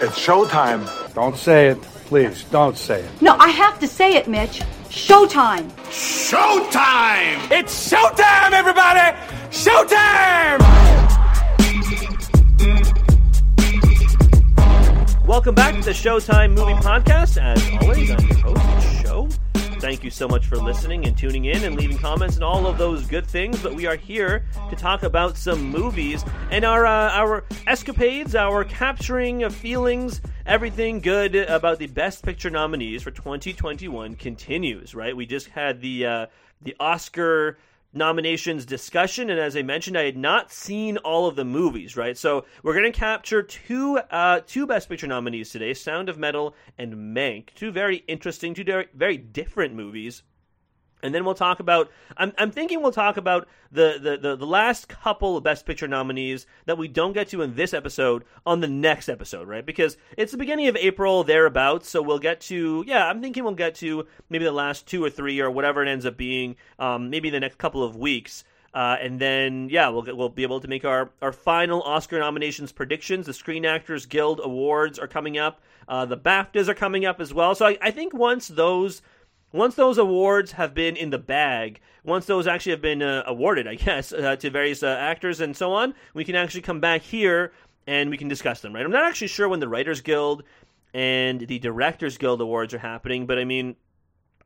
It's showtime. Don't say it. Please, don't say it. No, I have to say it, Mitch. Showtime. Showtime! It's showtime, everybody! Showtime! Welcome back to the Showtime Movie Podcast. As always, I'm your host, Show. Thank you so much for listening and tuning in and leaving comments and all of those good things. But we are here to talk about some movies and our uh, our escapades, our capturing of feelings, everything good about the Best Picture nominees for 2021 continues. Right, we just had the uh, the Oscar nominations discussion and as i mentioned i had not seen all of the movies right? So we're going to capture two uh two best picture nominees today sound of metal and mank two very interesting two very, very different movies and then we'll talk about. I'm, I'm thinking we'll talk about the, the, the, the, last couple of Best Picture nominees that we don't get to in this episode on the next episode, right? Because it's the beginning of April, thereabouts. So we'll get to. Yeah, I'm thinking we'll get to maybe the last two or three or whatever it ends up being, um, maybe the next couple of weeks. Uh, and then, yeah, we'll, we'll be able to make our, our final Oscar nominations predictions. The Screen Actors Guild Awards are coming up. Uh, the BAFTAs are coming up as well. So I, I think once those once those awards have been in the bag, once those actually have been uh, awarded, I guess, uh, to various uh, actors and so on, we can actually come back here and we can discuss them, right? I'm not actually sure when the Writers Guild and the Directors Guild awards are happening, but I mean,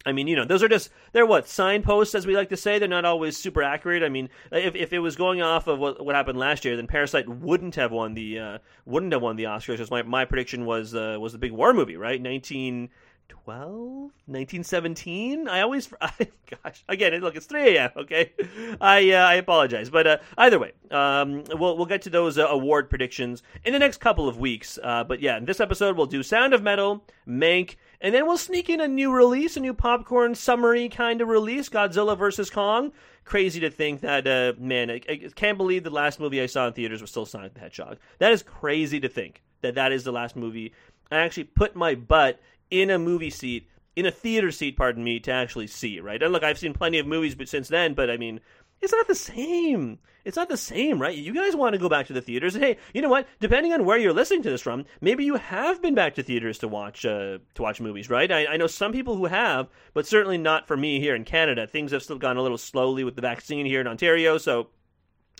I mean, you know, those are just they're what signposts, as we like to say. They're not always super accurate. I mean, if, if it was going off of what, what happened last year, then Parasite wouldn't have won the uh, wouldn't have won the Oscars. Because my, my prediction was uh, was the big war movie, right? Nineteen 12 1917 i always I, gosh again look it's 3 a.m okay? I uh, i apologize but uh, either way um, we'll, we'll get to those uh, award predictions in the next couple of weeks uh, but yeah in this episode we'll do sound of metal mank and then we'll sneak in a new release a new popcorn summary kind of release godzilla versus kong. Crazy to think that uh, man I, I can't believe the last movie i saw in theaters was still sonic the hedgehog. That is crazy to think that that is the last movie. I actually put my butt in a movie seat, in a theater seat, pardon me, to actually see, right? And look, I've seen plenty of movies but since then, but I mean, it's not the same. It's not the same, right? You guys want to go back to the theaters. And hey, you know what? Depending on where you're listening to this from, maybe you have been back to theaters to watch uh, to watch movies, right? I, I know some people who have, but certainly not for me here in Canada. Things have still gone a little slowly with the vaccine here in Ontario, so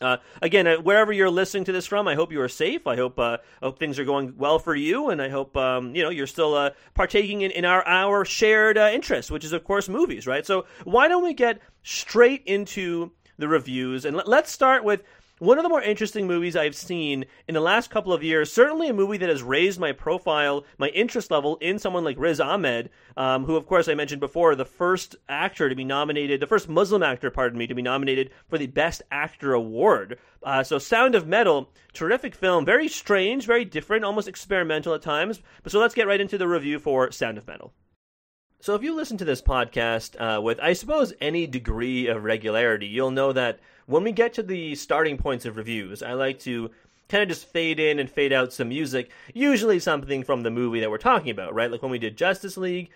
uh, again, uh, wherever you're listening to this from, I hope you are safe. I hope uh, hope things are going well for you, and I hope um, you know you're still uh, partaking in, in our our shared uh, interest, which is of course movies, right? So why don't we get straight into the reviews and let, let's start with one of the more interesting movies I've seen in the last couple of years, certainly a movie that has raised my profile, my interest level in someone like Riz Ahmed, um, who, of course, I mentioned before, the first actor to be nominated, the first Muslim actor, pardon me, to be nominated for the Best Actor award. Uh, so, Sound of Metal, terrific film, very strange, very different, almost experimental at times. But so let's get right into the review for Sound of Metal. So, if you listen to this podcast uh, with, I suppose, any degree of regularity, you'll know that when we get to the starting points of reviews, I like to kind of just fade in and fade out some music, usually something from the movie that we're talking about, right? Like when we did Justice League,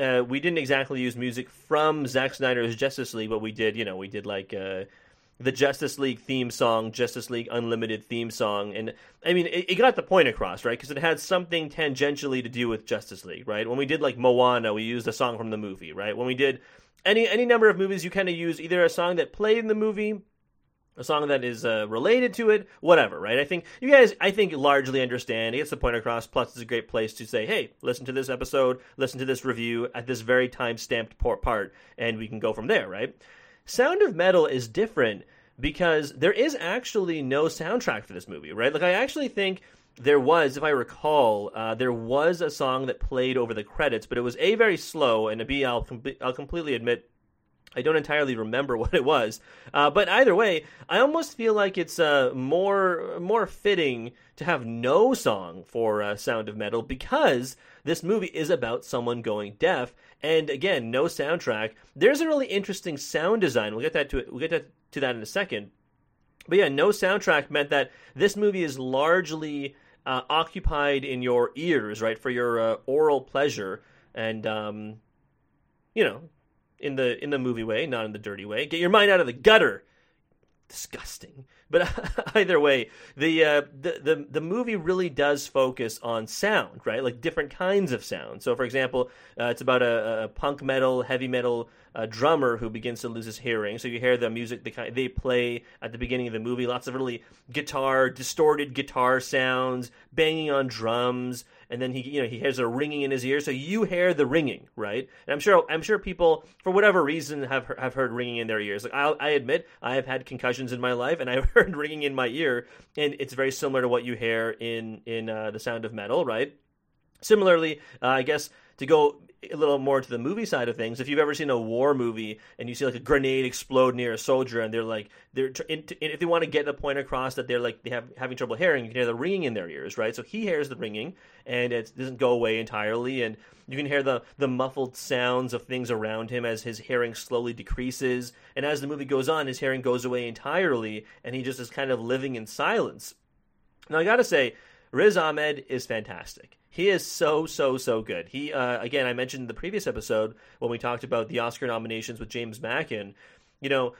uh, we didn't exactly use music from Zack Snyder's Justice League, but we did, you know, we did like. Uh, the Justice League theme song, Justice League Unlimited theme song, and I mean, it, it got the point across, right? Because it had something tangentially to do with Justice League, right? When we did like Moana, we used a song from the movie, right? When we did any any number of movies, you kind of use either a song that played in the movie, a song that is uh, related to it, whatever, right? I think you guys, I think, largely understand. It gets the point across. Plus, it's a great place to say, hey, listen to this episode, listen to this review at this very time stamped part, and we can go from there, right? Sound of Metal is different because there is actually no soundtrack for this movie, right? Like, I actually think there was, if I recall, uh, there was a song that played over the credits, but it was A, very slow, and a B, I'll, com- I'll completely admit, I don't entirely remember what it was, uh, but either way, I almost feel like it's uh, more more fitting to have no song for uh, Sound of Metal because this movie is about someone going deaf, and again, no soundtrack. There's a really interesting sound design. We'll get that to it. we'll get that, to that in a second. But yeah, no soundtrack meant that this movie is largely uh, occupied in your ears, right, for your uh, oral pleasure, and um, you know, in the in the movie way, not in the dirty way. Get your mind out of the gutter disgusting. But either way, the, uh, the the the movie really does focus on sound, right? Like different kinds of sound. So, for example, uh, it's about a, a, punk metal, heavy metal uh, drummer who begins to lose his hearing. So you hear the music they they play at the beginning of the movie, lots of really guitar, distorted guitar sounds, banging on drums and then he you know he hears a ringing in his ear. So you hear the ringing right? And i'm sure i'm sure people for whatever reason have have heard ringing in their ears. Like i i admit i have had concussions in my life and i've heard ringing in my ear and it's very similar to what you hear in in uh, the sound of metal right? Similarly uh, i guess to go a little more to the movie side of things, if you've ever seen a war movie and you see like a grenade explode near a soldier and they're like they're if they want to get the point across that they're like they have having trouble hearing, you can hear the ringing in their ears, right? So he hears the ringing and it doesn't go away entirely, and you can hear the the muffled sounds of things around him as his hearing slowly decreases, and as the movie goes on, his hearing goes away entirely, and he just is kind of living in silence. Now I gotta say, Riz Ahmed is fantastic. He is so so so good. He uh, again, I mentioned in the previous episode when we talked about the Oscar nominations with James Macken. You know,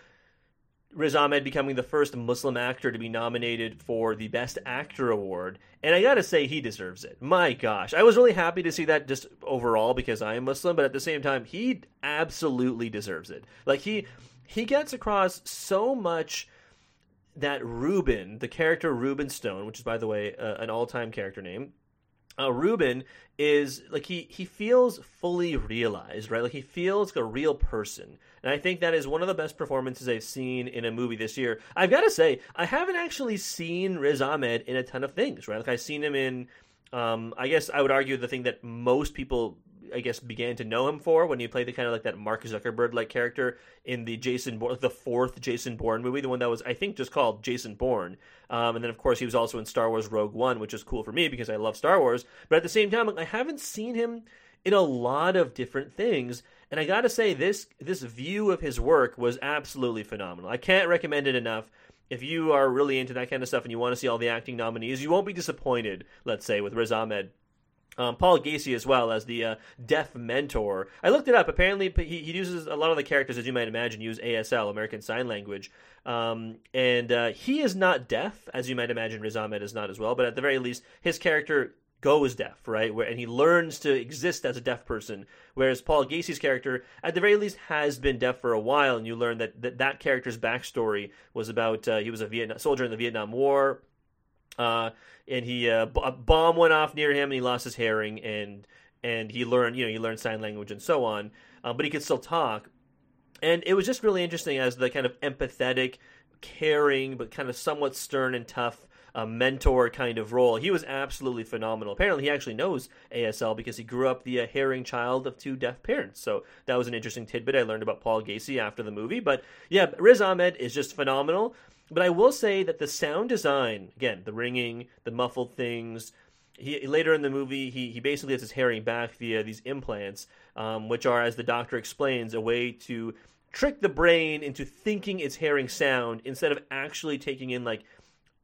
Riz Ahmed becoming the first Muslim actor to be nominated for the Best Actor award, and I gotta say he deserves it. My gosh, I was really happy to see that just overall because I am Muslim, but at the same time, he absolutely deserves it. Like he he gets across so much that Ruben, the character Ruben Stone, which is by the way uh, an all-time character name, uh, Ruben is like he he feels fully realized, right? Like he feels like a real person, and I think that is one of the best performances I've seen in a movie this year. I've got to say, I haven't actually seen Riz Ahmed in a ton of things, right? Like I've seen him in, um, I guess I would argue the thing that most people I guess began to know him for when he played the kind of like that Mark Zuckerberg like character in the Jason Bourne, the fourth Jason Bourne movie, the one that was I think just called Jason Bourne. Um, and then of course he was also in Star Wars Rogue One, which is cool for me because I love Star Wars. But at the same time, I haven't seen him in a lot of different things. And I gotta say, this this view of his work was absolutely phenomenal. I can't recommend it enough. If you are really into that kind of stuff and you want to see all the acting nominees, you won't be disappointed. Let's say with Riz Ahmed um, Paul Raci as well as the uh, deaf mentor. I looked it up. Apparently, he, he, uses a lot of the characters, as you might imagine, use ASL, American Sign Language. Um, and uh, he is not deaf, as you might imagine. Riz Ahmed is not as well. But at the very least, his character goes deaf, right? Where, and he learns to exist as a deaf person. Whereas Paul Raci's character, at the very least, has been deaf for a while. And you learn that that, that character's backstory was about uh, he was a Vietnam soldier in the Vietnam War. Uh, and he uh, bomb went off near him, and he lost his hearing, and and he learned you know he learned sign language and so on, uh, but he could still talk, and it was just really interesting as the kind of empathetic, caring, but kind of somewhat stern and tough. A mentor kind of role. He was absolutely phenomenal. Apparently, he actually knows ASL because he grew up the uh, hearing child of two deaf parents. So that was an interesting tidbit I learned about Paul Raci after the movie. But yeah, Riz Ahmed is just phenomenal. But I will say that the sound design, again, the ringing, the muffled things, he, later in the movie, he, he basically has his hearing back via these implants, um, which are, as the doctor explains, a way to trick the brain into thinking it's hearing sound instead of actually taking in like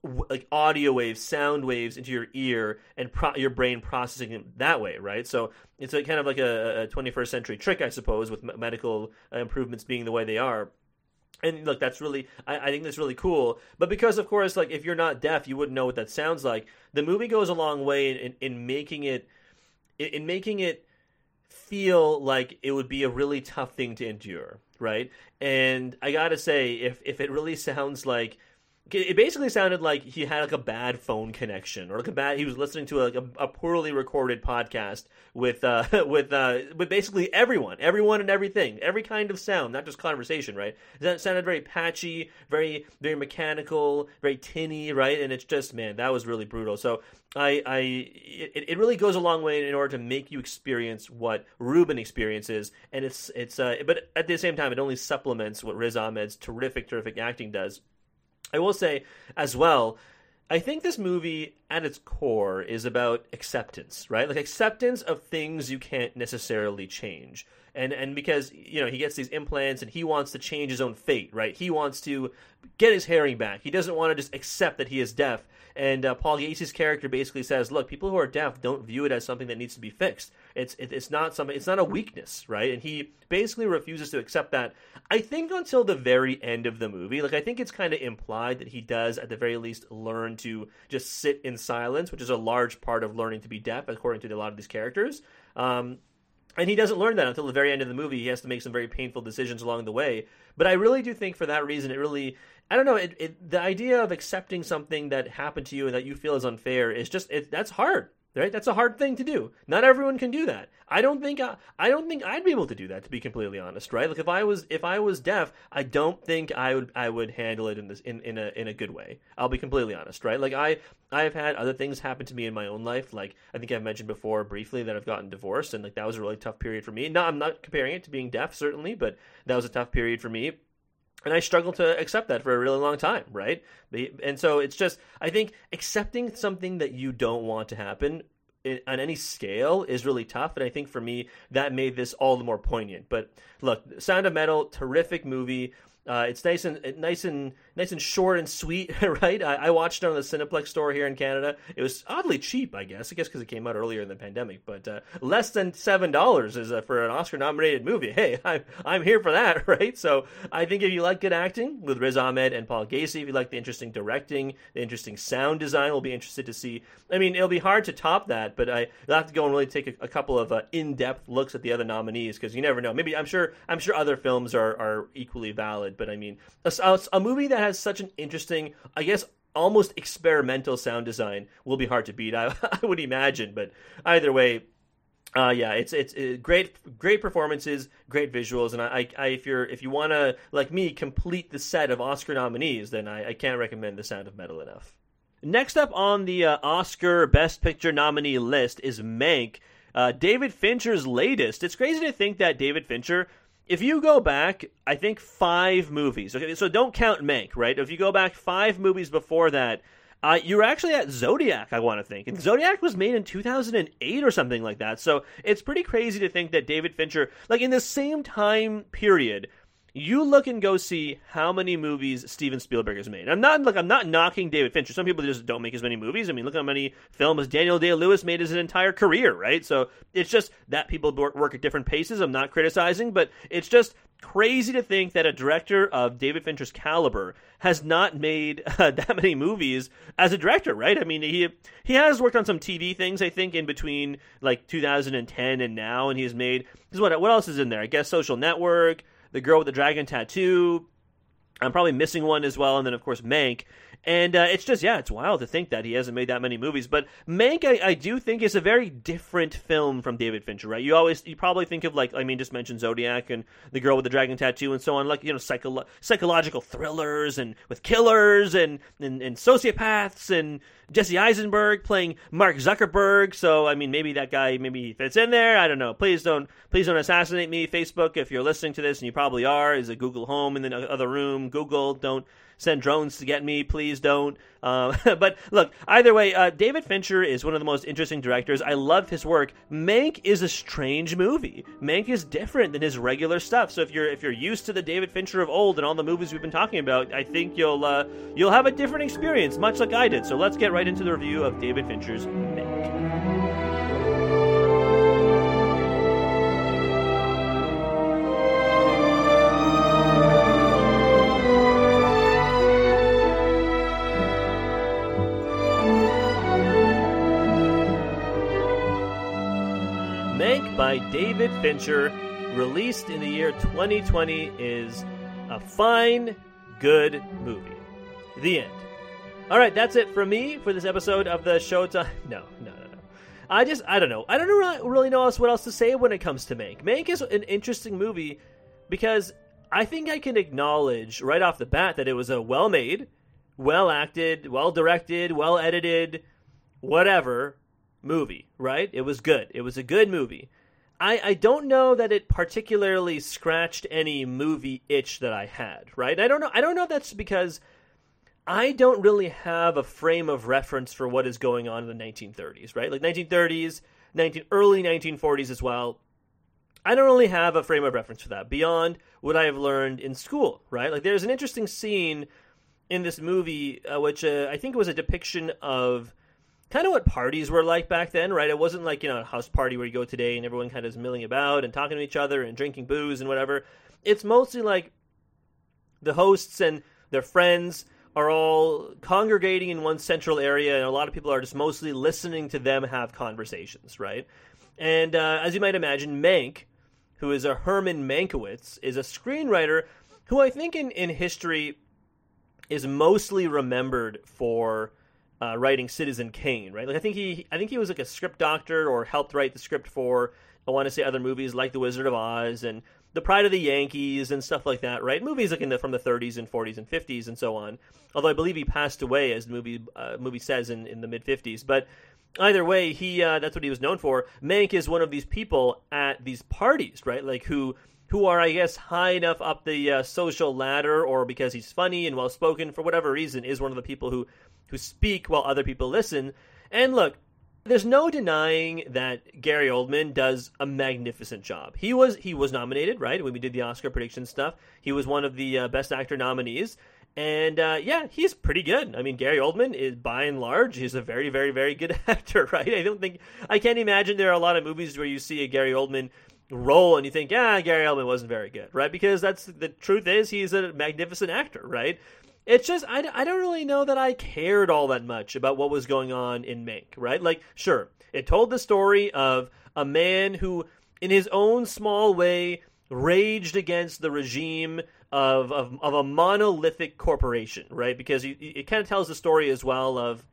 w- like audio waves, sound waves into your ear and pro- your brain processing them that way, right? So it's a kind of like a, a 21st century trick, I suppose, with medical improvements being the way they are and look that's really I, I, think that's really cool. But because of course like if you're not deaf you wouldn't know what that sounds like. The movie goes a long way in, in, in making it in, in, making it feel like it would be a really tough thing to endure right? And i gotta say if if it really sounds like it basically sounded like he had like a bad phone connection or like a bad he was listening to a, a poorly recorded podcast with uh with uh with basically everyone everyone and everything every kind of sound not just conversation right? That sounded very patchy very very mechanical very tinny right? And it's just man that was really brutal. So I, I, it, it really goes a long way in order to make you experience what Ruben experiences, and it's, it's, uh, but at the same time, it only supplements what Riz Ahmed's terrific, terrific acting does. I will say as well, I think this movie at its core is about acceptance, right? Like acceptance of things you can't necessarily change. And and because you know he gets these implants and he wants to change his own fate, right? He wants to get his hearing back. He doesn't want to just accept that he is deaf. And uh, Paul Raci's character basically says, "Look, people who are deaf don't view it as something that needs to be fixed. It's it, it's not something. It's not a weakness, right?" And he basically refuses to accept that. I think until the very end of the movie, like I think it's kind of implied that he does, at the very least, learn to just sit in silence, which is a large part of learning to be deaf, according to a lot of these characters. Um, and he doesn't learn that until the very end of the movie. He has to make some very painful decisions along the way. But I really do think for that reason, it really, I don't know, it, it the idea of accepting something that happened to you and that you feel is unfair is just, it, that's hard right? That's a hard thing to do. Not everyone can do that. I don't think I, I don't think I'd be able to do that to be completely honest, right? Like if I was if I was deaf, I don't think I would I would handle it in this in, in a in a good way. I'll be completely honest, right? Like I I've had other things happen to me in my own life. Like I think I've mentioned before briefly that I've gotten divorced and like that was a really tough period for me. No, I'm not comparing it to being deaf certainly, but that was a tough period for me and I struggled to accept that for a really long time, right? And so it's just, I think accepting something that you don't want to happen on any scale is really tough. And i think for me that made this all the more poignant. But look sound of metal terrific movie. Uh, it's nice and nice and nice and short and sweet, right? I, I, watched it on the Cineplex store here in Canada. It was oddly cheap, I guess. I guess because it came out earlier in the pandemic, but uh, less than seven dollars is uh, for an Oscar-nominated movie. Hey, I'm I'm here for that, right? So I think if you like good acting with Riz Ahmed and Paul Raci, if you like the interesting directing, the interesting sound design, we'll be interested to see. I mean, it'll be hard to top that, but I will have to go and really take a, a couple of uh, in-depth looks at the other nominees because you never know. Maybe I'm sure I'm sure other films are are equally valid but I mean, a, a, a movie that has such an interesting, I guess, almost experimental sound design will be hard to beat. I, I would imagine, but either way, uh, yeah, it's it's it, great great performances, great visuals, and I, I if you're if you want to like me complete the set of Oscar nominees, then I, I can't recommend The Sound of Metal enough. Next up on the uh, Oscar Best Picture nominee list is Mank, uh, David Fincher's latest. It's crazy to think that David Fincher if you go back, I think five movies. Okay, so don't count Mank, right? If you go back five movies before that, uh, you're actually at Zodiac, I want to think. And Zodiac was made in 2008 or something like that. So it's pretty crazy to think that David Fincher, like in the same time period, you look and go see how many movies Steven Spielberg has made. I'm not like I'm not knocking David Fincher. Some people just don't make as many movies. I mean, look how many films Daniel Day Lewis made his entire career, right? So it's just that people work at different paces. I'm not criticizing, but it's just crazy to think that a director of David Fincher's caliber has not made uh, that many movies as a director, right? I mean, he he has worked on some TV things, I think, in between like 2010 and now, and he's made. What what else is in there? I guess Social Network the girl with the dragon tattoo. I'm probably missing one as well, and then of course Mank. And uh, it's just, yeah, it's wild to think that he hasn't made that many movies. But Mank, I, I, do think is a very different film from David Fincher, right? You always, you probably think of like, I mean, just mentioned Zodiac and the girl with the dragon tattoo and so on, like you know, psycho- psychological thrillers and with killers and, and and sociopaths and Jesse Eisenberg playing Mark Zuckerberg. So I mean, maybe that guy maybe fits in there. I don't know. Please don't please don't assassinate me, Facebook. If you're listening to this, and you probably are, is a Google Home in the other room. Google, don't send drones to get me. Please don't. Uh, but look, either way, uh, David Fincher is one of the most interesting directors. I love his work. Mank is a strange movie. Mank is different than his regular stuff. So if you're if you're used to the David Fincher of old and all the movies we've been talking about, I think you'll uh, you'll have a different experience, much like I did. So let's get right into the review of David Fincher's David Fincher, released in the year 2020, is a fine, good movie. The end. All right, that's it from me for this episode of the Showtime. No, no, no, no. I just, I don't know. I don't really, really know what else to say when it comes to Mank. Mank is an interesting movie because I think I can acknowledge right off the bat that it was a well made, well acted, well directed, well edited, whatever movie, right? It was good. It was a good movie. I, I don't know that it particularly scratched any movie itch that I had, right? I don't know I don't know if that's because I don't really have a frame of reference for what is going on in the 1930s, right? Like 1930s, 19 early 1940s as well. I don't really have a frame of reference for that beyond what I have learned in school, right? Like, there's an interesting scene in this movie, uh, which uh, I think was a depiction of kind of what parties were like back then, right? It wasn't like, you know, a house party where you go today and everyone kind of is milling about and talking to each other and drinking booze and whatever. It's mostly like the hosts and their friends are all congregating in one central area, and a lot of people are just mostly listening to them have conversations, right? And uh, as you might imagine, Mank, who is a Herman Mankiewicz, is a screenwriter who I think in, in history is mostly remembered for uh, writing Citizen Kane, right? Like I think he, I think he was like a script doctor or helped write the script for I want to say other movies like The Wizard of Oz and The Pride of the Yankees and stuff like that, right? Movies like in the, from the 30s and 40s and 50s and so on. Although I believe he passed away, as the movie uh, movie says in, in the mid 50s, but either way, he uh, that's what he was known for. Mank is one of these people at these parties, right? Like who who are, I guess, high enough up the uh, social ladder, or because he's funny and well spoken for whatever reason, is one of the people who who speak while other people listen. And look, there's no denying that Gary Oldman does a magnificent job. He was he was nominated, right? When we did the Oscar prediction stuff, he was one of the uh, best actor nominees. And uh, yeah, he's pretty good. I mean, Gary Oldman is by and large he's a very, very, very good actor, right? I don't think I can't imagine there are a lot of movies where you see a Gary Oldman role and you think, yeah, Gary Oldman wasn't very good, right? Because that's the truth is he's a magnificent actor, right? It's just I, I don't really know that I cared all that much about what was going on in Mank, right? Like, sure, it told the story of a man who, in his own small way, raged against the regime of of, of a monolithic corporation, right? Because it, it kind of tells the story as well of,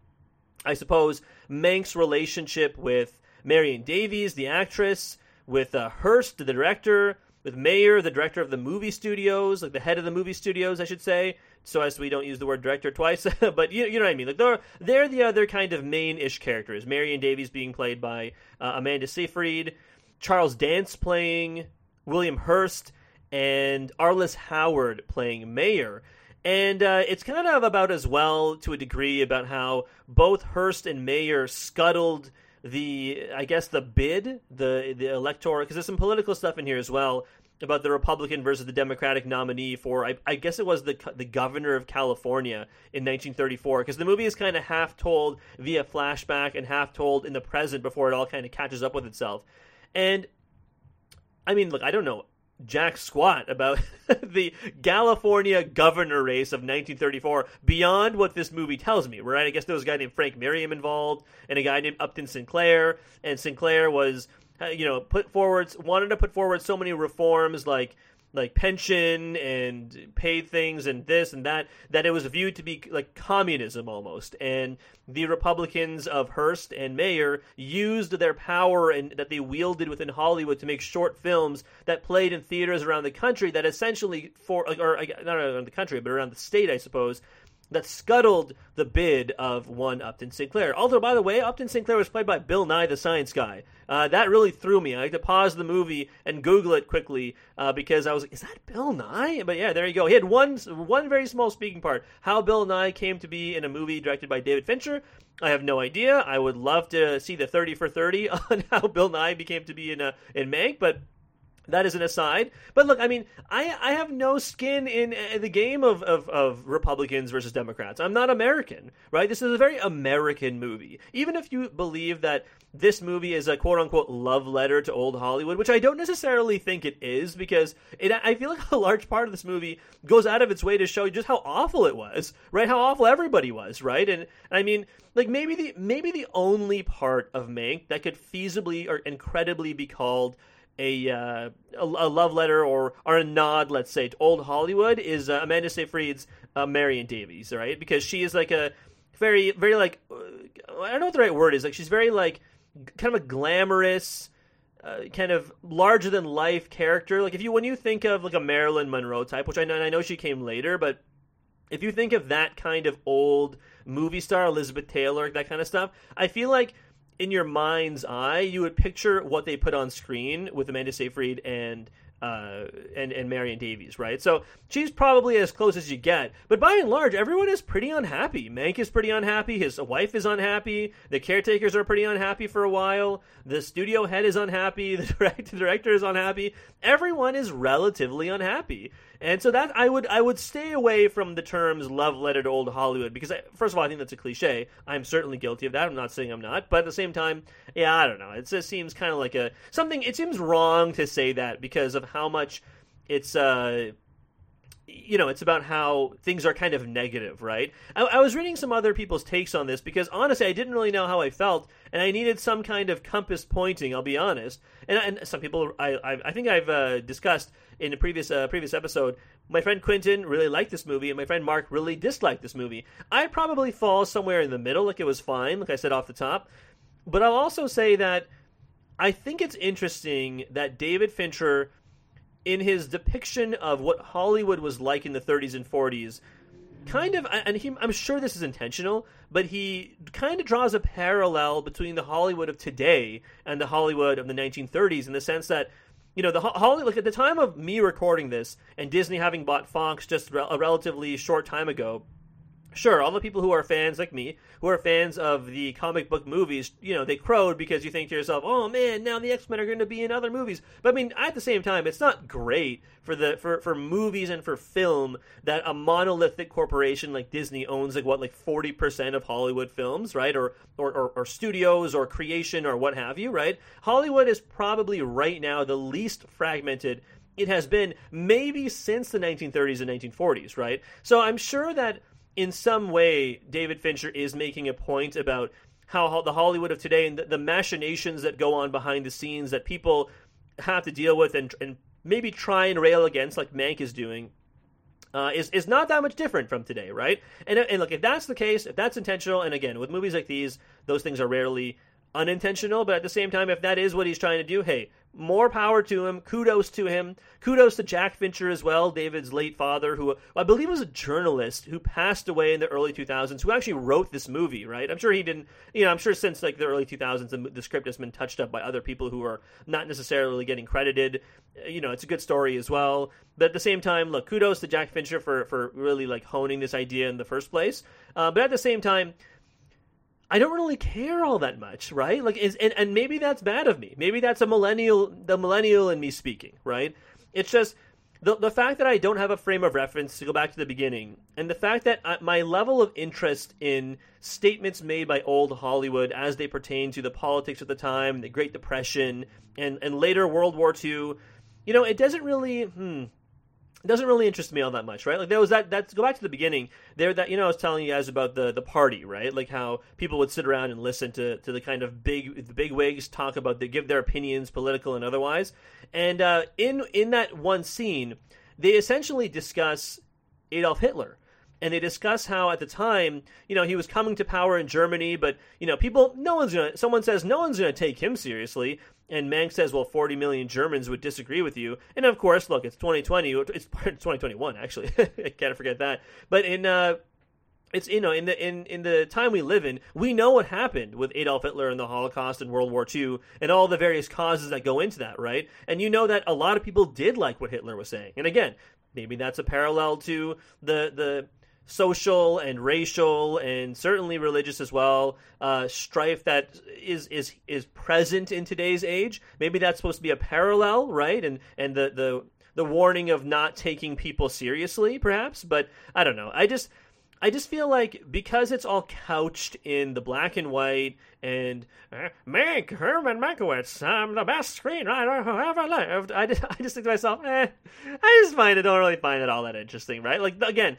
I suppose, Mank's relationship with Marion Davies, the actress, with uh, Hearst, the director, with Mayer, the director of the movie studios, like the head of the movie studios, I should say, so as we don't use the word director twice. but you, you know what I mean. Like they're they're the other kind of main-ish characters. Marion Davies being played by uh, Amanda Seyfried, Charles Dance playing William Hearst, and Arliss Howard playing Mayer. And uh, it's kind of about as well, to a degree, about how both Hearst and Mayer scuttled the, I guess, the bid, the the electoral, because there's some political stuff in here as well about the Republican versus the Democratic nominee for, I, I guess it was the the governor of California in 1934, because the movie is kind of half told via flashback and half told in the present before it all kind of catches up with itself. And I mean, look, I don't know jack squat about the California governor race of 1934 beyond what this movie tells me. Right? I guess there was a guy named Frank Merriam involved and a guy named Upton Sinclair, and Sinclair was you know, put forward wanted to put forward so many reforms like like pension and paid things and this and that that it was viewed to be like communism almost. And the republicans of hearst and mayer used their power and that they wielded within hollywood to make short films that played in theaters around the country that essentially for or not around the country but around the state i suppose that scuttled the bid of one Upton Sinclair. Although, by the way, Upton Sinclair was played by Bill Nye the Science Guy. Uh, that really threw me. I had to pause the movie and Google it quickly uh, because I was like, "Is that Bill Nye?" But yeah, there you go. He had one one very small speaking part. How Bill Nye came to be in a movie directed by David Fincher, I have no idea. I would love to see the thirty for thirty on how Bill Nye became to be in a, in Mank, but that is an aside. But look, I mean, I I have no skin in, in the game of, of, of, Republicans versus Democrats. I'm not American, right? This is a very American movie. Even if you believe that this movie is a quote unquote love letter to old Hollywood, which I don't necessarily think it is, because it I feel like a large part of this movie goes out of its way to show just how awful it was, right? How awful everybody was, right? And I mean, like maybe the maybe the only part of Mank that could feasibly or incredibly be called a, uh, a, a love letter or or a nod, let's say, to old Hollywood is uh, Amanda Seyfried's uh, Marion Davies, right? Because she is like a very very like uh, I don't know what the right word is. Like she's very like kind of a glamorous. Uh, kind of larger than life character. Like if you when you think of like a Marilyn Monroe type, which I know I know she came later, but if you think of that kind of old movie star, Elizabeth Taylor, that kind of stuff, I feel like in your mind's eye, you would picture what they put on screen with Amanda Seyfried and uh, and and Marion Davies, right? So she's probably as close as you get. But by and large, everyone is pretty unhappy. Mank is pretty unhappy. His wife is unhappy. The caretakers are pretty unhappy for a while. The studio head is unhappy. The, direct, the director is unhappy. Everyone is relatively unhappy. And so that I would I would stay away from the terms love letter to old Hollywood because I, first of all I think that's a cliche. I'm certainly guilty of that. I'm not saying I'm not, but at the same time, yeah, I don't know. It just seems kind of like a something. It seems wrong to say that because of how much it's uh you know, it's about how things are kind of negative, right? I, I, was reading some other people's takes on this because honestly, I didn't really know how I felt, and I needed some kind of compass pointing. I'll be honest. And, and some people, I, I, I think I've uh, discussed in a previous uh, previous episode. My friend Quentin really liked this movie, and my friend Mark really disliked this movie. I probably fall somewhere in the middle, like it was fine, like I said off the top. But I'll also say that I think it's interesting that David Fincher in his depiction of what Hollywood was like in the 30s and 40s, kind of, and he, I'm sure this is intentional, but he kind of draws a parallel between the Hollywood of today and the Hollywood of the 1930s in the sense that, you know, the Hollywood, like at the time of me recording this and Disney having bought Fox just a relatively short time ago, sure, all the people who are fans like me, who are fans of the comic book movies, you know, they crowed because you think to yourself, "Oh man, now the X Men are going to be in other movies." But I mean, at the same time, it's not great for the for for movies and for film that a monolithic corporation like Disney owns like what like forty percent of Hollywood films, right? Or, or or or studios or creation or what have you, right? Hollywood is probably right now the least fragmented it has been maybe since the 1930s and 1940s, right? So I'm sure that in some way, David Fincher is making a point about how the Hollywood of today and the, machinations that go on behind the scenes that people have to deal with and, and maybe try and rail against, like Mank is doing, uh, is is not that much different from today, right? And and look, if that's the case, if that's intentional, and again, with movies like these, those things are rarely unintentional, but at the same time, if that is what he's trying to do, hey, more power to him. Kudos to him. Kudos to Jack Fincher as well, David's late father, who I believe was a journalist who passed away in the early 2000s, who actually wrote this movie, right? I'm sure he didn't, you know, I'm sure since like the early 2000s, the, the script has been touched up by other people who are not necessarily getting credited. You know, it's a good story as well. But at the same time, look, kudos to Jack Fincher for, for really like honing this idea in the first place. Uh, but at the same time, I don't really care all that much, right? Like, is, and and maybe that's bad of me. Maybe that's a millennial, the millennial in me speaking, right? It's just the the fact that I don't have a frame of reference to go back to the beginning, and the fact that I, my level of interest in statements made by old Hollywood as they pertain to the politics of the time, the Great Depression, and and later World War II, you know, it doesn't really. Hmm, doesn't really interest me all that much, right? Like there was that. That's go back to the beginning. There, that you know, I was telling you guys about the the party, right? Like how people would sit around and listen to to the kind of big the big wigs talk about they give their opinions, political and otherwise. And uh, in in that one scene, they essentially discuss Adolf Hitler and they discuss how at the time, you know, he was coming to power in Germany, but you know, people, no one's gonna. Someone says no one's gonna take him seriously, and Mank says, well, 40 million Germans would disagree with you. And of course, look, it's 2020. It's 2021, actually. I can't forget that. But in, uh, it's you know in the in in the time we live in, we know what happened with Adolf Hitler and the Holocaust and World War II and all the various causes that go into that, right? And you know that a lot of people did like what Hitler was saying. And again, maybe that's a parallel to the the social and racial and certainly religious as well uh, strife that is is is present in today's age. Maybe that's supposed to be a parallel, right? And and the the the warning of not taking people seriously, perhaps. But I don't know. I just I just feel like because it's all couched in the black and white and uh, Herman Mankiewicz, I'm the best screenwriter who ever lived. I just, I just think to myself, eh, I just find it don't really find it all that interesting, right? Like again,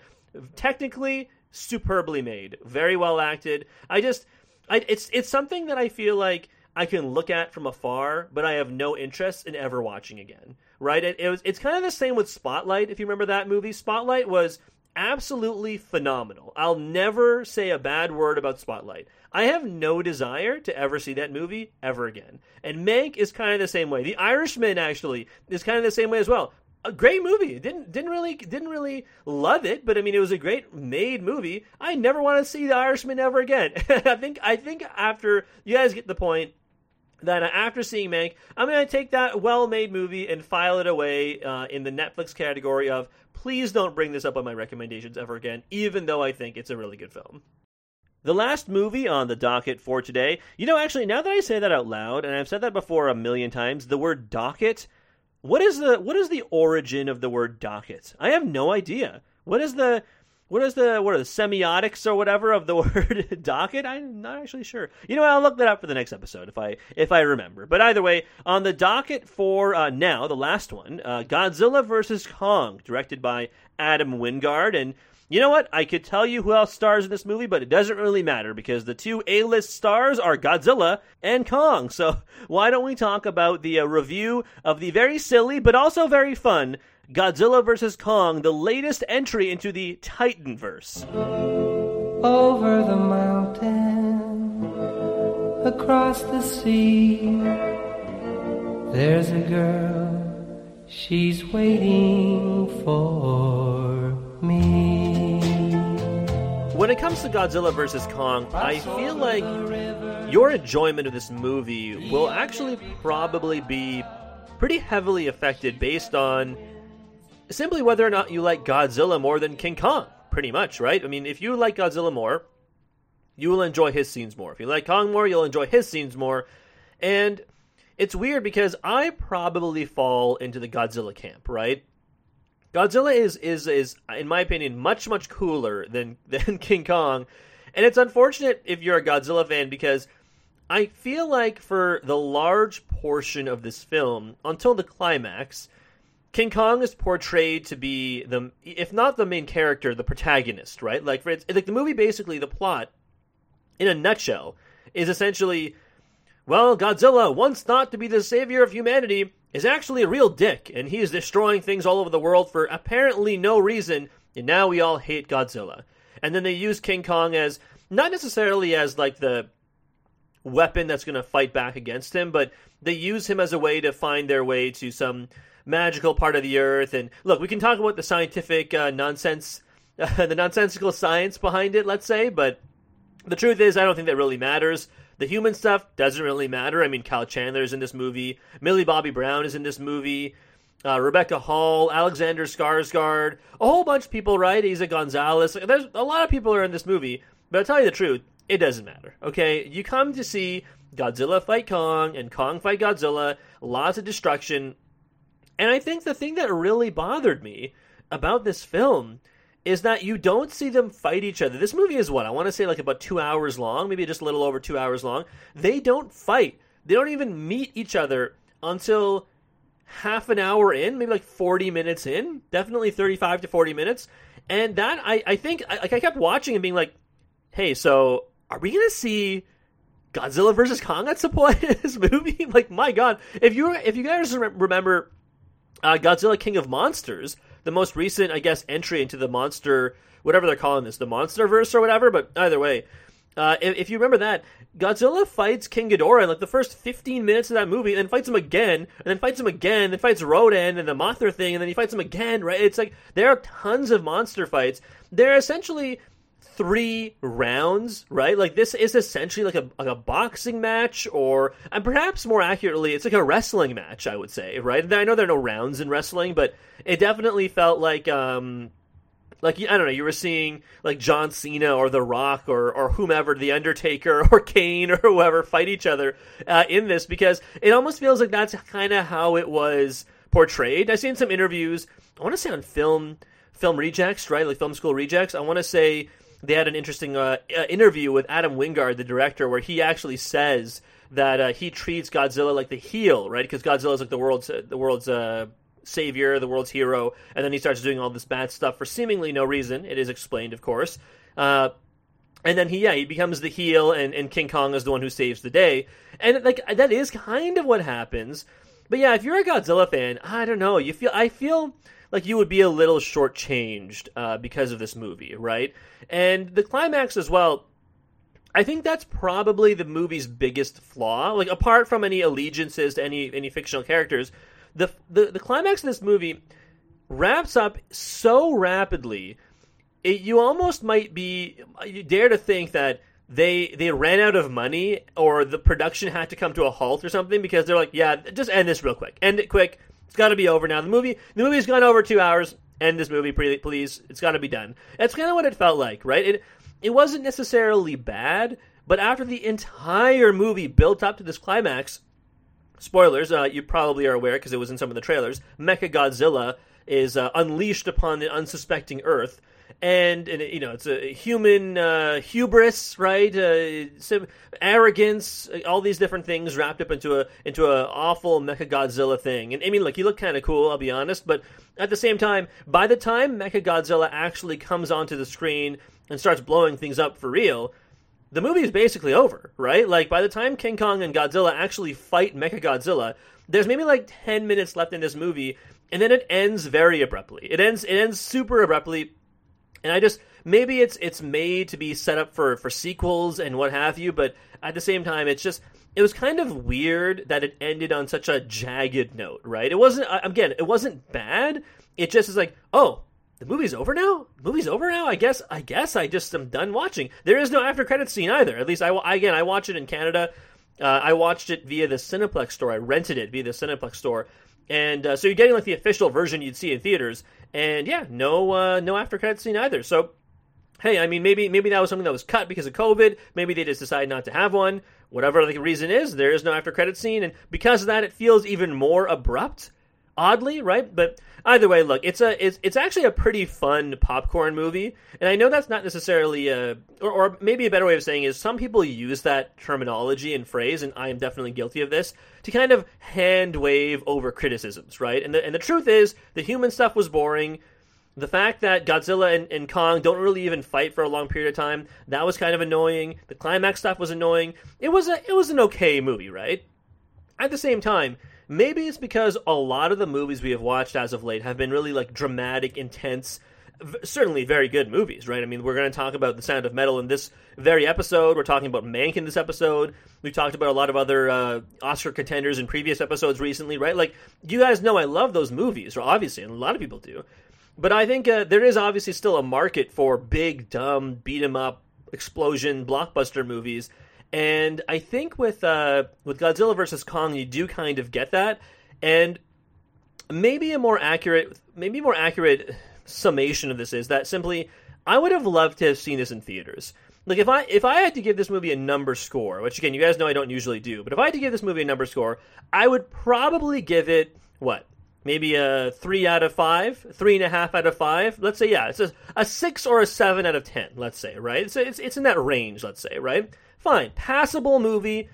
technically superbly made, very well acted. I just, I, it's it's something that I feel like I can look at from afar, but I have no interest in ever watching again. Right? It, it was. It's kind of the same with Spotlight. If you remember that movie, Spotlight was absolutely phenomenal. I'll never say a bad word about Spotlight. I have no desire to ever see that movie ever again. And Mank is kind of the same way. The Irishman actually is kind of the same way as well a great movie. Didn't didn't really didn't really love it, but I mean it was a great made movie. I never want to see The Irishman ever again. I think I think after you guys get the point. that after seeing Mank, I'm going to take that well-made movie and file it away uh, in the Netflix category of please don't bring this up on my recommendations ever again, even though I think it's a really good film. The last movie on the docket for today, you know, actually, now that I say that out loud, and I've said that before a million times, the word docket. What is the what is the origin of the word docket? I have no idea. What is the what is the what are the semiotics or whatever of the word docket? I'm not actually sure. You know what? I'll look that up for the next episode if I if I remember. But either way, on the docket for uh, now, the last one, uh, Godzilla vs Kong, directed by Adam Wingard, and you know what? I could tell you who else stars in this movie, but it doesn't really matter because the two A-list stars are Godzilla and Kong. So why don't we talk about the uh, review of the very silly but also very fun Godzilla vs. Kong, the latest entry into the Titanverse. Over the mountain, across the sea, there's a girl, she's waiting for me. When it comes to Godzilla vs. Kong, I feel like your enjoyment of this movie will actually probably be pretty heavily affected based on simply whether or not you like Godzilla more than King Kong, pretty much, right? I mean, if you like Godzilla more, you will enjoy his scenes more. If you like Kong more, you'll enjoy his scenes more. And it's weird because I probably fall into the Godzilla camp, right? Godzilla is is is in my opinion much much cooler than than King Kong. And it's unfortunate if you're a Godzilla fan because I feel like for the large portion of this film until the climax, King Kong is portrayed to be the, if not the main character, the protagonist, right? Like, for it's like the movie basically the plot, in a nutshell, is essentially, well, Godzilla, once thought to be the savior of humanity, is actually a real dick, and he is destroying things all over the world for apparently no reason, and now we all hate Godzilla. And then they use King Kong as not necessarily as like the weapon that's going to fight back against him, but they use him as a way to find their way to some magical part of the earth. And look, we can talk about the scientific uh, nonsense, the nonsensical science behind it, let's say, but the truth is, I don't think that really matters. The human stuff doesn't really matter. I mean, Kyle Chandler is in this movie, Millie Bobby Brown is in this movie. Uh, Rebecca Hall, Alexander Skarsgård, a whole bunch of people, right? Eiza González. There's a lot of people are in this movie, but I'll tell you the truth, it doesn't matter. Okay, you come to see Godzilla fight Kong and Kong fight Godzilla, lots of destruction, and I think the thing that really bothered me about this film is that you don't see them fight each other. This movie is what I want to say like about 2 hours long, maybe just a little over 2 hours long. They don't fight. They don't even meet each other until half an hour in, maybe like 40 minutes in, definitely 35 to 40 minutes. And that I I think like I kept watching and being like, "Hey, so are we going to see Godzilla versus Kong at some point in this movie? like, my god, if you if you guys remember uh, Godzilla King of Monsters, the most recent, I guess, entry into the monster, whatever they're calling this, the MonsterVerse or whatever. But either way, uh, if, if, you remember that, Godzilla fights King Ghidorah in like the first 15 minutes of that movie, and then fights him again, and then fights him again, and then fights Rodan and the Mothra thing, and then he fights him again. Right? It's like there are tons of monster fights. They're essentially three rounds, right? Like this is essentially like a like a boxing match, or and perhaps more accurately, it's like a wrestling match. I would say, right? I know there are no rounds in wrestling, but it definitely felt like um like I don't know, you were seeing like John Cena or The Rock or or whomever, The Undertaker or Kane or whoever fight each other uh, in this because it almost feels like that's kind of how it was portrayed. I've seen some interviews. I want to say on film film rejects, right? Like film school rejects. I want to say they had an interesting uh, uh, interview with Adam Wingard, the director, where he actually says that uh, he treats Godzilla like the heel, right? Because Godzilla is like the world's uh, the world's uh, savior, the world's hero, and then he starts doing all this bad stuff for seemingly no reason. It is explained, of course. Uh, and then he, yeah, he becomes the heel, and, and King Kong is the one who saves the day. And like that is kind of what happens. But yeah, if you're a Godzilla fan, I don't know. You feel I feel like you would be a little shortchanged uh, because of this movie, right? And the climax as well. I think that's probably the movie's biggest flaw. Like apart from any allegiances to any any fictional characters, the the, the climax of this movie wraps up so rapidly. It, you almost might be you dare to think that they they ran out of money or the production had to come to a halt or something because they're like, yeah, just end this real quick, end it quick. It's got to be over now. The movie the movie's gone over two hours. End this movie, please. It's got to be done. That's kind of what it felt like, right? It it wasn't necessarily bad, but after the entire movie built up to this climax, spoilers, uh, you probably are aware because it was in some of the trailers. Mecha Godzilla is uh, unleashed upon the unsuspecting Earth and, and you know it's a human uh, hubris, right? Uh, arrogance, all these different things wrapped up into a into a awful Mecha Godzilla thing. And I mean, look, he looked kind of cool, I'll be honest, but at the same time, by the time Mecha Godzilla actually comes onto the screen and starts blowing things up for real, the movie is basically over, right? Like by the time King Kong and Godzilla actually fight Mecha Godzilla, there's maybe like 10 minutes left in this movie and then it ends very abruptly. It ends it ends super abruptly and I just maybe it's it's made to be set up for for sequels and what have you, but at the same time, it's just it was kind of weird that it ended on such a jagged note, right? It wasn't again, it wasn't bad. It just is like, oh, the movie's over now. The movie's over now. I guess. I guess I just am done watching. There is no after credit scene either. At least I again I watch it in Canada. Uh, I watched it via the Cineplex store. I rented it via the Cineplex store, and uh, so you're getting like the official version you'd see in theaters. And yeah, no uh, no after credit scene either. So hey, I mean maybe maybe that was something that was cut because of COVID. Maybe they just decided not to have one. Whatever the reason is, there is no after credit scene, and because of that, it feels even more abrupt. Oddly, right? But either way, look, it's a it's it's actually a pretty fun popcorn movie, and I know that's not necessarily a or, or maybe a better way of saying is some people use that terminology and phrase, and I am definitely guilty of this to kind of hand wave over criticisms, right? And the and the truth is, the human stuff was boring. The fact that Godzilla and, and Kong don't really even fight for a long period of time that was kind of annoying. The climax stuff was annoying. It was a it was an okay movie, right? At the same time Maybe it's because a lot of the movies we have watched as of late have been really like dramatic, intense, certainly very good movies, right? I mean, we're going to talk about The Sound of Metal in this very episode. We're talking about Mank in this episode. We talked about a lot of other uh, Oscar contenders in previous episodes recently, right? Like, you guys know I love those movies, or obviously, and a lot of people do. But I think uh, there is obviously still a market for big, dumb, beat 'em up, explosion, blockbuster movies and I think with uh, with Godzilla versus Kong, you do kind of get that, and maybe a more accurate, maybe more accurate summation of this is that simply, I would have loved to have seen this in theaters. Like if I if I had to give this movie a number score, which again you guys know I don't usually do, but if I had to give this movie a number score, I would probably give it what maybe a three out of five, three and a half out of five. Let's say yeah, it's a, a six or a seven out of ten. Let's say right, so it's it's in that range. Let's say right fine, passable movie,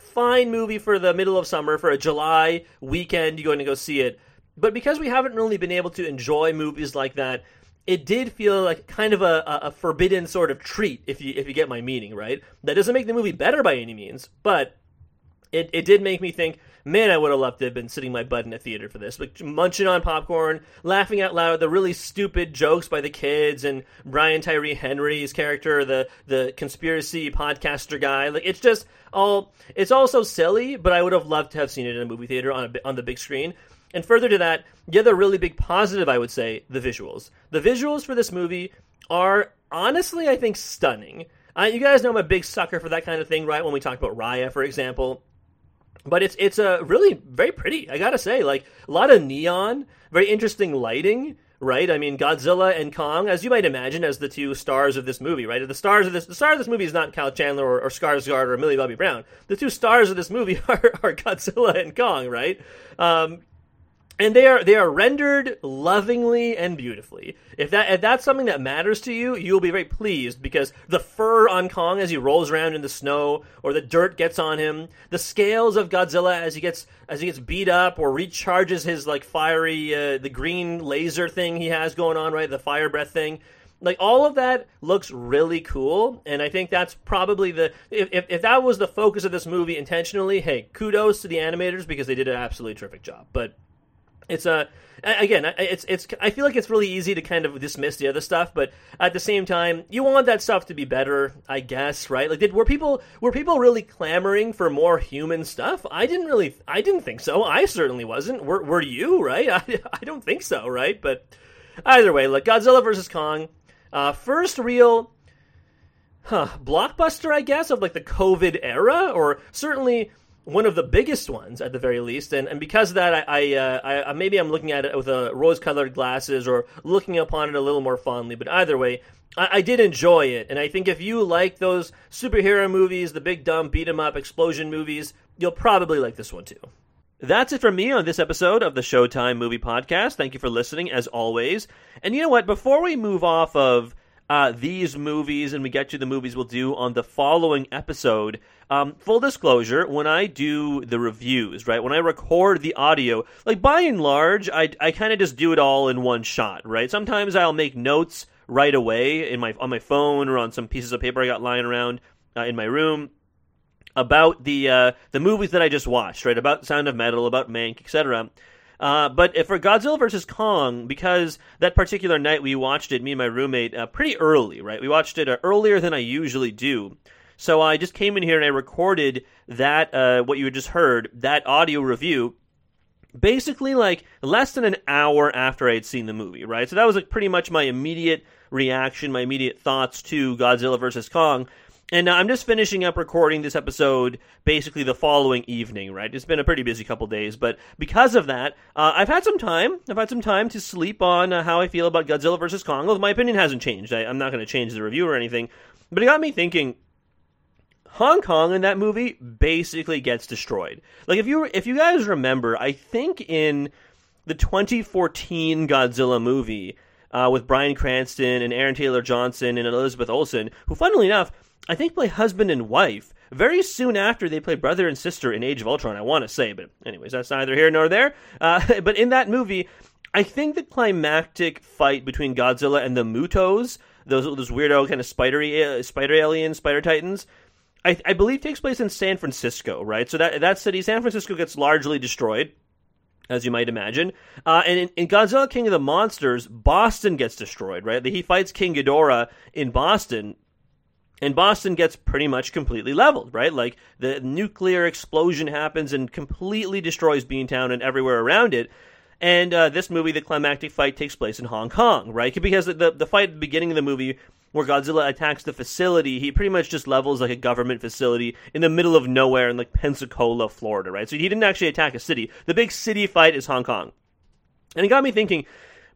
fine movie for the middle of summer for a July weekend. You're going to go see it, but because we haven't really been able to enjoy movies like that, it did feel like kind of a, a forbidden sort of treat, if you if you get my meaning, right? That doesn't make the movie better by any means, but it, it did make me think man, I would have loved to have been sitting my butt in a theater for this, like munching on popcorn, laughing out loud at the really stupid jokes by the kids and Brian Tyree Henry's character, the the conspiracy podcaster guy. Like it's just all it's all so silly, but I would have loved to have seen it in a movie theater on a, on the big screen. And further to that, the other really big positive I would say, the visuals. The visuals for this movie are honestly, I think, stunning. Uh, you guys know I'm a big sucker for that kind of thing, right? When we talk about Raya, for example, but it's it's a really very pretty. I gotta say, like a lot of neon, very interesting lighting. Right, I mean Godzilla and Kong, as you might imagine, as the two stars of this movie. Right, the stars of this, the star of this movie is not Kyle Chandler or, or Skarsgård or Millie Bobby Brown. The two stars of this movie are, are Godzilla and Kong. Right, um, and they are they are rendered lovingly and beautifully. If that if that's something that matters to you, you'll be very pleased because the fur on Kong as he rolls around in the snow, or the dirt gets on him, the scales of Godzilla as he gets as he gets beat up or recharges his like fiery uh, the green laser thing he has going on, right? The fire breath thing. Like all of that looks really cool, and I think that's probably the if, if, if that was the focus of this movie intentionally. Hey, kudos to the animators because they did an absolutely terrific job. But it's a again it's it's i feel like it's really easy to kind of dismiss the other stuff but at the same time you want that stuff to be better i guess right? Like did were people were people really clamoring for more human stuff? I didn't really i didn't think so. I certainly wasn't. Were, were you right? I, I don't think so right? But either way look godzilla versus kong uh, first real huh, blockbuster, I guess, of like the COVID era, or certainly one of the biggest ones at the very least. And, and because of that, I, I, uh, I maybe I'm looking at it with a rose-colored glasses or looking upon it a little more fondly. But either way, I, I did enjoy it, and I think if you like those superhero movies, the big dumb beat 'em up explosion movies, you'll probably like this one too. That's it from me on this episode of the Showtime Movie Podcast. Thank you for listening, as always. And you know what? Before we move off of uh, these movies and we get to the movies we'll do on the following episode, um, full disclosure, when I do the reviews, right, when I record the audio, like by and large, I, I kind of just do it all in one shot, right? Sometimes I'll make notes right away in my on my phone or on some pieces of paper I got lying around uh, in my room about the uh, the movies that I just watched, right? About Sound of Metal, about Mank, etc. Uh, but for Godzilla versus Kong, because that particular night we watched it, me and my roommate, uh, pretty early, right? We watched it uh, earlier than I usually do. So I just came in here and I recorded that uh, what you had just heard, that audio review, basically like less than an hour after I had seen the movie, right? So that was like pretty much my immediate reaction, my immediate thoughts to Godzilla versus Kong. And uh, I'm just finishing up recording this episode basically the following evening, right? It's been a pretty busy couple days, but because of that, uh, I've had some time. I've had some time to sleep on uh, how I feel about Godzilla vs. Kong. My opinion hasn't changed. I, I'm not going to change the review or anything, but it got me thinking. Hong Kong in that movie basically gets destroyed. Like if you if you guys remember, I think in the 2014 Godzilla movie uh, with Bryan Cranston and Aaron Taylor Johnson and Elizabeth Olsen, who, funnily enough, I think play husband and wife very soon after they play brother and sister in Age of Ultron. I want to say, but anyways, that's neither here nor there. Uh, but in that movie, I think the climactic fight between Godzilla and the Mutos, those those weirdo kind of spidery uh, spider aliens, spider titans. I, I believe takes place in San Francisco, right? So that that city, San Francisco, gets largely destroyed as you might imagine. Uh, and in, in, Godzilla King of the Monsters, Boston gets destroyed, right? He fights King Ghidorah in Boston, and Boston gets pretty much completely leveled, right? Like the nuclear explosion happens and completely destroys Beantown and everywhere around it. And uh, this movie, the climactic fight, takes place in Hong Kong, right? Because the, the fight at the beginning of the movie where Godzilla attacks the facility, he pretty much just levels like a government facility in the middle of nowhere in like Pensacola, Florida, right? So he didn't actually attack a city. The big city fight is Hong Kong. And it got me thinking,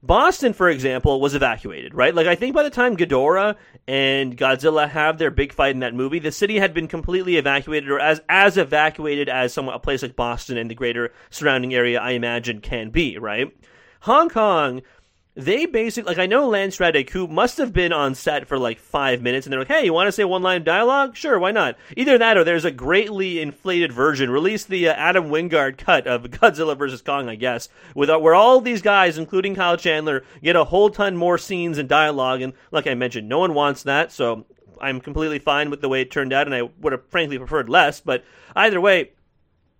Boston, for example, was evacuated, right? Like, I think by the time Ghidorah and Godzilla have their big fight in that movie, the city had been completely evacuated, or as as evacuated as some a place like Boston and the greater surrounding area, I imagine, can be, right? Hong Kong they basically like I know Lance Reddick must have been on set for like five minutes, and they're like, "Hey, you want to say one line of dialogue? Sure, why not?" Either that, or there's a greatly inflated version. Release the uh, Adam Wingard cut of Godzilla vs Kong, I guess, with uh, where all these guys, including Kyle Chandler, get a whole ton more scenes and dialogue. And like I mentioned, no one wants that, so I'm completely fine with the way it turned out, and I would have frankly preferred less. But either way,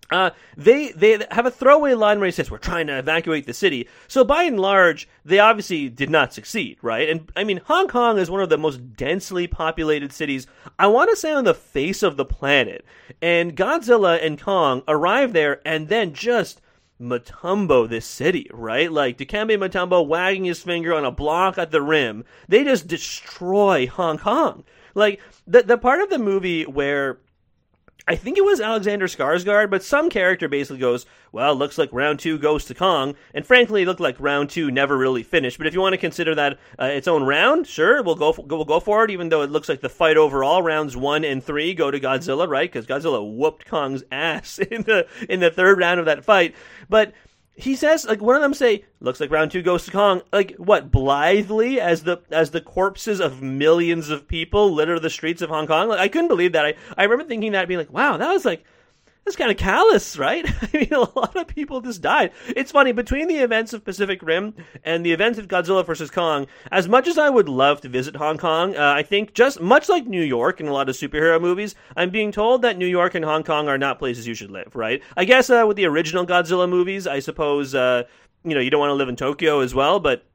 uh, they they have a throwaway line where he says we're trying to evacuate the city. So by and large, they obviously did not succeed, right? And I mean, Hong Kong is one of the most densely populated cities I want to say on the face of the planet. And Godzilla and Kong arrive there and then just Mutombo this city, right? Like Dikembe Mutombo wagging his finger on a block at the rim. They just destroy Hong Kong. Like the the part of the movie where I think it was Alexander Skarsgård, but some character basically goes, "Well, looks like round two goes to Kong," and frankly, it looked like round two never really finished. But if you want to consider that uh, its own round, sure, we'll go for, we'll go for it. Even though it looks like the fight overall, rounds one and three go to Godzilla, right? Because Godzilla whooped Kong's ass in the in the third round of that fight. But he says like one of them say looks like round two goes to Kong. Like what blithely as the as the corpses of millions of people litter the streets of Hong Kong? Like I couldn't believe that. I I remember thinking that being like wow that was like that's kind of callous, right? I mean, a lot of people just died. It's funny, between the events of Pacific Rim and the events of Godzilla vs. Kong, as much as I would love to visit Hong Kong, uh, I think just much like New York in a lot of superhero movies, I'm being told that New York and Hong Kong are not places you should live, right? I guess uh, with the original Godzilla movies, I suppose, uh, you know, you don't want to live in Tokyo as well, but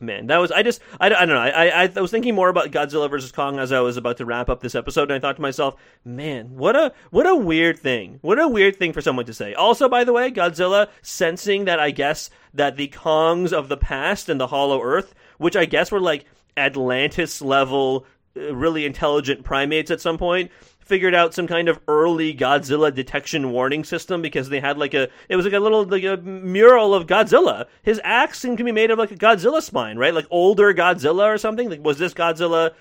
man that was i just i, I don't know I, I, I was thinking more about godzilla versus kong as i was about to wrap up this episode and i thought to myself man what a what a weird thing what a weird thing for someone to say. Also by the way godzilla sensing that i guess that the kongs of the past and the hollow earth which i guess were like atlantis level uh, really intelligent primates at some point figured out some kind of early Godzilla detection warning system because they had like a it was like a little like a mural of Godzilla. His axe seemed to be made of like a Godzilla spine, right? Like older Godzilla or something. Like was this Godzilla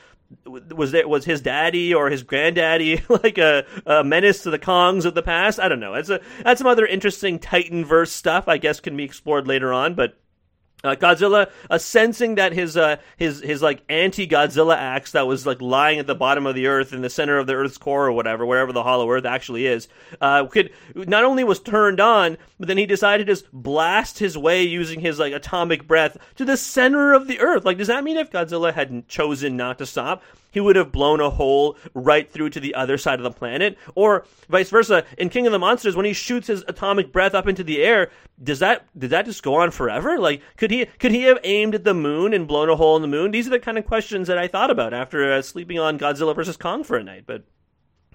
was there was his daddy or his granddaddy like a, a, menace to the Kongs of the past? I don't know. That's a that's some other interesting Titan verse stuff. I guess can be explored later on, but uh, Godzilla, uh, sensing that his uh, his his like anti-Godzilla axe that was like lying at the bottom of the earth in the center of the Earth's core or whatever, wherever the Hollow Earth actually is, uh, could not only was turned on, but then he decided to just blast his way using his like atomic breath to the center of the Earth. Like, does that mean if Godzilla had chosen not to stop, he would have blown a hole right through to the other side of the planet, or vice versa. In King of the Monsters, when he shoots his atomic breath up into the air, does that did that just go on forever? Like, could he could he have aimed at the moon and blown a hole in the moon? These are the kind of questions that I thought about after uh, sleeping on Godzilla versus Kong for a night, but.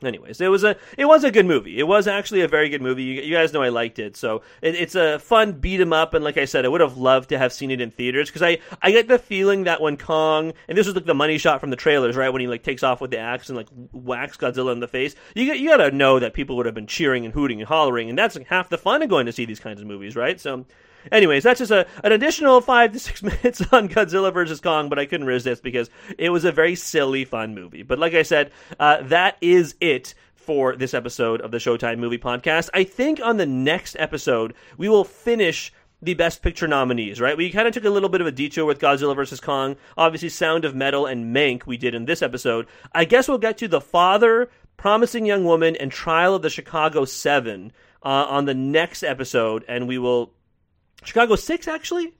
Anyways, it was a it was a good movie. It was actually a very good movie. You, you guys know I liked it, so it, it's a fun beat 'em up. And like I said, I would have loved to have seen it in theaters because I I get the feeling that when Kong and this was like the money shot from the trailers, right? When he like takes off with the axe and like whacks Godzilla in the face, you you gotta know that people would have been cheering and hooting and hollering, and that's like half the fun of going to see these kinds of movies, right? So Anyways, that's just a, an additional five to six minutes on Godzilla vs. Kong, but I couldn't resist because it was a very silly, fun movie. But like I said, uh, that is it for this episode of the Showtime Movie Podcast. I think on the next episode, we will finish the Best Picture nominees, right? We kind of took a little bit of a detour with Godzilla vs. Kong. Obviously, Sound of Metal and Mank we did in this episode. I guess we'll get to The Father, Promising Young Woman, and Trial of the Chicago Seven uh, on the next episode, and we will Chicago 6, actually?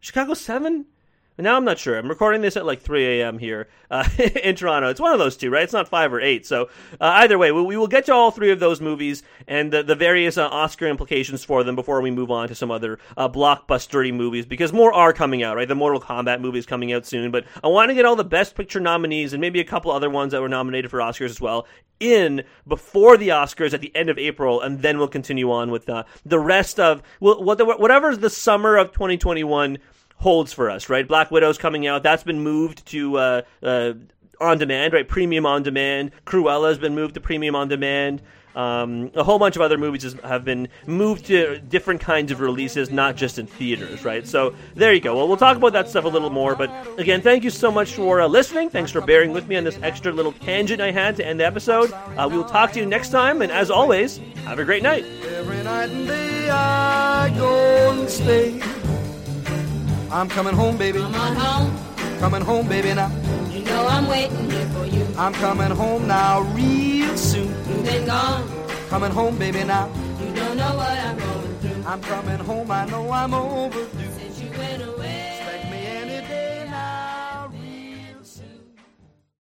Chicago 7? Now I'm not sure. I'm recording this at like 3 a.m. here uh, in Toronto. It's one of those two, right? It's not five or eight. So uh, either way, we, we, will get to all three of those movies and the, the various uh, Oscar implications for them before we move on to some other uh, blockbustery movies because more are coming out, right? The Mortal Kombat movie is coming out soon, but I want to get all the Best Picture nominees and maybe a couple other ones that were nominated for Oscars as well in before the Oscars at the end of April, and then we'll continue on with uh, the rest of well, whatever's the summer of 2021 holds for us, right? Black Widow's coming out. That's been moved to uh, uh, on demand, right? Premium on demand. Cruella has been moved to premium on demand. Um, a whole bunch of other movies have been moved to different kinds of releases, not just in theaters, right? So there you go. Well, we'll talk about that stuff a little more. But again, thank you so much for uh, listening. Thanks for bearing with me on this extra little tangent I had to end the episode. Uh, we will talk to you next time. And as always, have a great night. I'm coming home, baby. Come on home. Coming home, baby, now. You know I'm waiting here for you. I'm coming home now, real soon. You've been gone. Coming home, baby, now. You don't know what I'm going through. I'm coming home, I know I'm overdue. Since you went away.